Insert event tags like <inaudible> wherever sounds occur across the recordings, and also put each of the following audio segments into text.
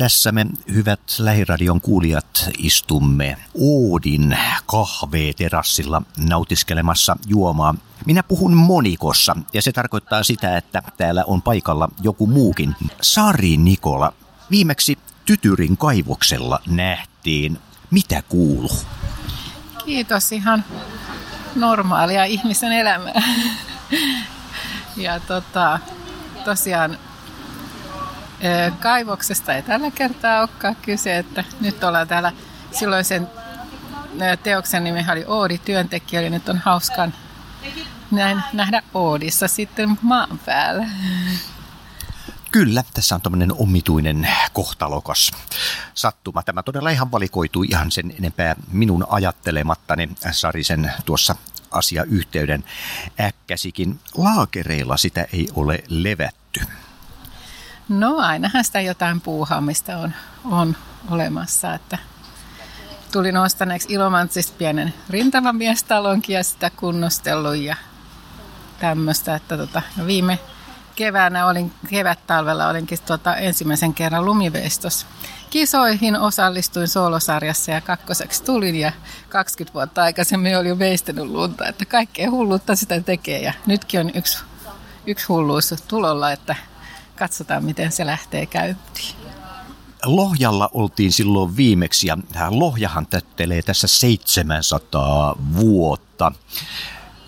Tässä me, hyvät lähiradion kuulijat, istumme Oodin kahveeterassilla nautiskelemassa juomaa. Minä puhun monikossa ja se tarkoittaa sitä, että täällä on paikalla joku muukin. Sari Nikola, viimeksi Tytyrin kaivoksella nähtiin. Mitä kuuluu? Kiitos ihan normaalia ihmisen elämää. Ja tota, tosiaan kaivoksesta ei tällä kertaa olekaan kyse, että nyt ollaan täällä silloisen teoksen nimi oli Oodi työntekijä, eli nyt on hauskan näin, nähdä Oodissa sitten maan päällä. Kyllä, tässä on tämmöinen omituinen kohtalokas sattuma. Tämä todella ihan valikoitui ihan sen enempää minun ajattelemattani Sarisen tuossa asiayhteyden äkkäsikin. Laakereilla sitä ei ole levätty. No ainahan sitä jotain puuhaamista on, on olemassa, että tulin ostaneeksi Ilomantsista pienen rintamamiestalonkin ja sitä kunnostellut ja tämmöistä, että tota, viime keväänä olin, kevät-talvella olinkin tota ensimmäisen kerran lumiveistossa. Kisoihin osallistuin soolosarjassa ja kakkoseksi tulin ja 20 vuotta aikaisemmin olin jo veistänyt lunta, että kaikkea hullutta sitä tekee ja nytkin on yksi, yksi hulluus tulolla, että katsotaan miten se lähtee käyntiin. Lohjalla oltiin silloin viimeksi ja Lohjahan tättelee tässä 700 vuotta.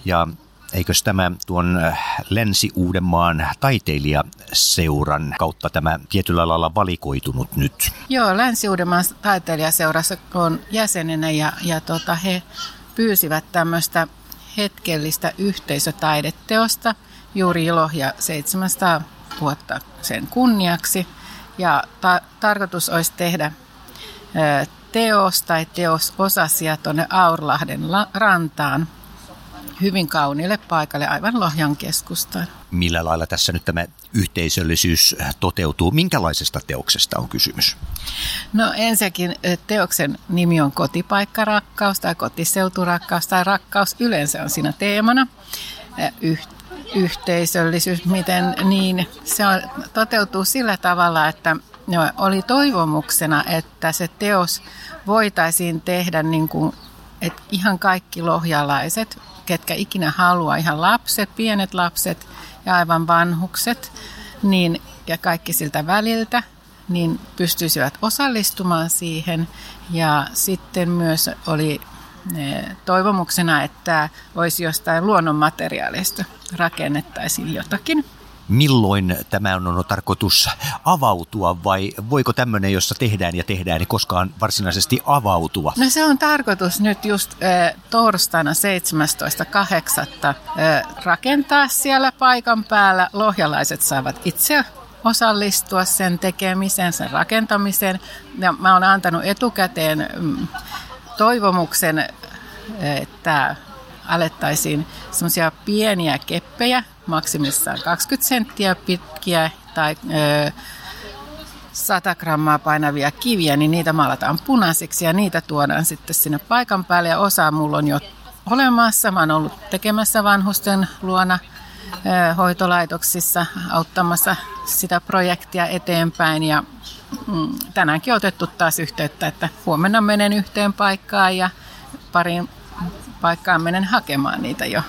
Ja Eikös tämä tuon äh, Länsi-Uudenmaan taiteilijaseuran kautta tämä tietyllä lailla valikoitunut nyt? Joo, Länsi-Uudenmaan taiteilijaseurassa on jäsenenä ja, ja tota, he pyysivät tämmöistä hetkellistä yhteisötaideteosta juuri Lohja 700 vuotta sen kunniaksi. Ja ta- tarkoitus olisi tehdä ö, teos tai teososasia tuonne Aurlahden la- rantaan hyvin kauniille paikalle, aivan Lohjan keskustaan. Millä lailla tässä nyt tämä yhteisöllisyys toteutuu? Minkälaisesta teoksesta on kysymys? No ensinnäkin teoksen nimi on kotipaikkarakkaus tai kotiseuturakkaus tai rakkaus yleensä on siinä teemana. Yh- yhteisöllisyys, miten niin se toteutuu sillä tavalla, että oli toivomuksena, että se teos voitaisiin tehdä niin kuin, että ihan kaikki lohjalaiset ketkä ikinä haluaa, ihan lapset, pienet lapset ja aivan vanhukset, niin, ja kaikki siltä väliltä, niin pystyisivät osallistumaan siihen. Ja sitten myös oli toivomuksena, että olisi jostain luonnonmateriaalista rakennettaisiin jotakin milloin tämä on tarkoitus avautua vai voiko tämmöinen, jossa tehdään ja tehdään, niin koskaan varsinaisesti avautua? No se on tarkoitus nyt just äh, torstaina 17.8. Äh, rakentaa siellä paikan päällä. Lohjalaiset saavat itse osallistua sen tekemiseen, sen rakentamiseen. Ja mä oon antanut etukäteen mm, toivomuksen, että alettaisiin semmoisia pieniä keppejä, maksimissaan 20 senttiä pitkiä tai ö, 100 grammaa painavia kiviä, niin niitä maalataan punaisiksi ja niitä tuodaan sitten sinne paikan päälle. Ja osa mulla on jo olemassa. Mä oon ollut tekemässä vanhusten luona ö, hoitolaitoksissa auttamassa sitä projektia eteenpäin. Ja mm, tänäänkin otettu taas yhteyttä, että huomenna menen yhteen paikkaan ja pariin paikkaan menen hakemaan niitä jo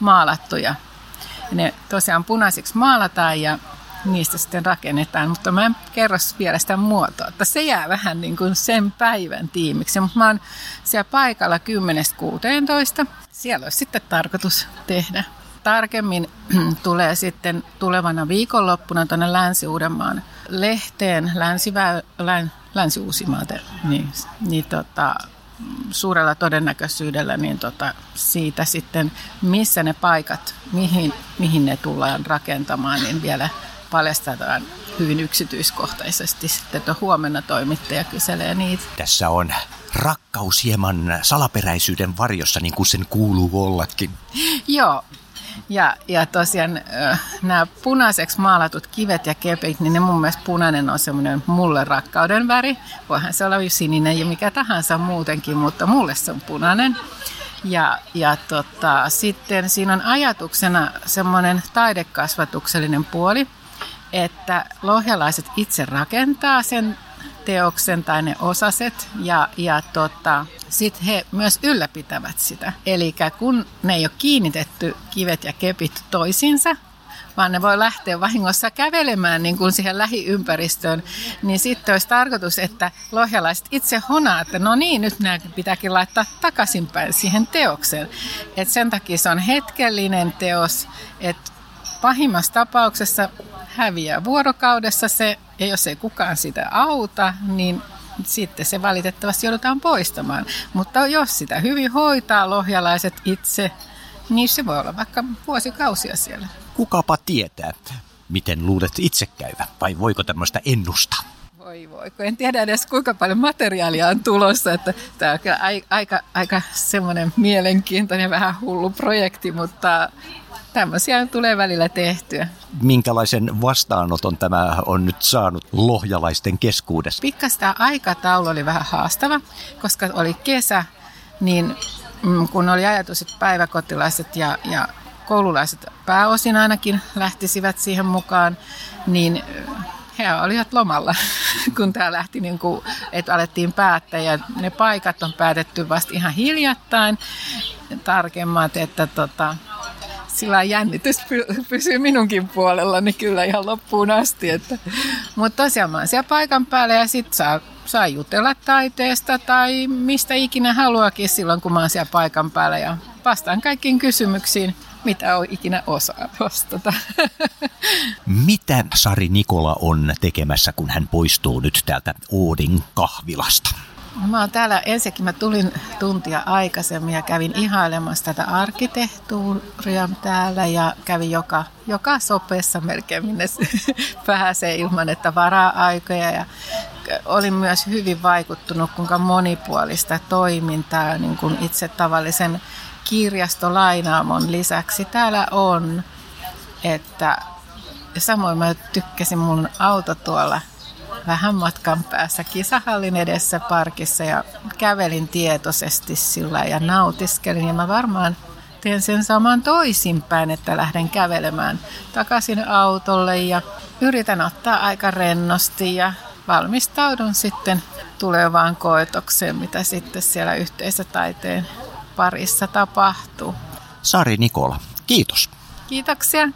maalattuja. Ja ne tosiaan punaisiksi maalataan ja niistä sitten rakennetaan, mutta mä en kerro vielä sitä muotoa, että se jää vähän niin kuin sen päivän tiimiksi. Mutta mä oon siellä paikalla 10.16. Siellä olisi sitten tarkoitus tehdä. Tarkemmin <clears throat> tulee sitten tulevana viikonloppuna tuonne Länsi-Uudenmaan lehteen, Länsi-Uusimaa, Länsi niin, niin tota, suurella todennäköisyydellä niin tota, siitä sitten, missä ne paikat, mihin, mihin ne tullaan rakentamaan, niin vielä paljastetaan hyvin yksityiskohtaisesti sitten, että huomenna toimittaja kyselee niitä. Tässä on rakkaus hieman salaperäisyyden varjossa, niin kuin sen kuuluu ollakin. Joo, ja, ja tosiaan nämä punaiseksi maalatut kivet ja kepit, niin ne mun mielestä punainen on semmoinen mulle rakkauden väri. Voihan se olla sininen ja mikä tahansa muutenkin, mutta mulle se on punainen. Ja, ja tota, sitten siinä on ajatuksena semmoinen taidekasvatuksellinen puoli, että lohjalaiset itse rakentaa sen teoksen tai ne osaset ja, ja tota, sitten he myös ylläpitävät sitä. Eli kun ne ei ole kiinnitetty kivet ja kepit toisiinsa, vaan ne voi lähteä vahingossa kävelemään niin kuin siihen lähiympäristöön, niin sitten olisi tarkoitus, että lohjalaiset itse honaa, että no niin, nyt nämä pitääkin laittaa takaisinpäin siihen teokseen. Et sen takia se on hetkellinen teos, että pahimmassa tapauksessa häviää vuorokaudessa se, ja jos ei kukaan sitä auta, niin sitten se valitettavasti joudutaan poistamaan. Mutta jos sitä hyvin hoitaa lohjalaiset itse, niin se voi olla vaikka vuosikausia siellä. Kukapa tietää, miten luulet itse käyvä, vai voiko tämmöistä ennustaa? Voi voi, kun en tiedä edes kuinka paljon materiaalia on tulossa, että tämä on kyllä aika, aika semmoinen mielenkiintoinen, vähän hullu projekti, mutta tämmöisiä tulee välillä tehtyä. Minkälaisen vastaanoton tämä on nyt saanut lohjalaisten keskuudessa? Pikkasta aikataulu oli vähän haastava, koska oli kesä, niin mm, kun oli ajatus, että päiväkotilaiset ja, ja koululaiset pääosin ainakin lähtisivät siihen mukaan, niin he olivat lomalla, <laughs> kun tämä lähti, niin kuin, että alettiin päättää. Ja ne paikat on päätetty vasta ihan hiljattain tarkemmat, että tota, sillä jännitys pysyy minunkin puolellani kyllä ihan loppuun asti. Että. Mutta tosiaan mä oon siellä paikan päällä ja sit saa, saa jutella taiteesta tai mistä ikinä haluakin silloin, kun mä oon siellä paikan päällä ja vastaan kaikkiin kysymyksiin mitä on ikinä osaa vastata. Mitä Sari Nikola on tekemässä, kun hän poistuu nyt täältä Oodin kahvilasta? Mä oon täällä, ensinnäkin mä tulin tuntia aikaisemmin ja kävin ihailemassa tätä arkkitehtuuria täällä ja kävin joka, joka sopeessa melkein, minne <laughs> pääsee ilman, että varaa aikoja. Ja olin myös hyvin vaikuttunut, kuinka monipuolista toimintaa niin kuin itse tavallisen kirjastolainaamon lisäksi täällä on, että samoin mä tykkäsin mun auto tuolla vähän matkan päässä kisahallin edessä parkissa ja kävelin tietoisesti sillä ja nautiskelin. Ja mä varmaan teen sen saman toisinpäin, että lähden kävelemään takaisin autolle ja yritän ottaa aika rennosti ja valmistaudun sitten tulevaan koetokseen, mitä sitten siellä yhteisötaiteen parissa tapahtuu. Sari Nikola, kiitos. Kiitoksia.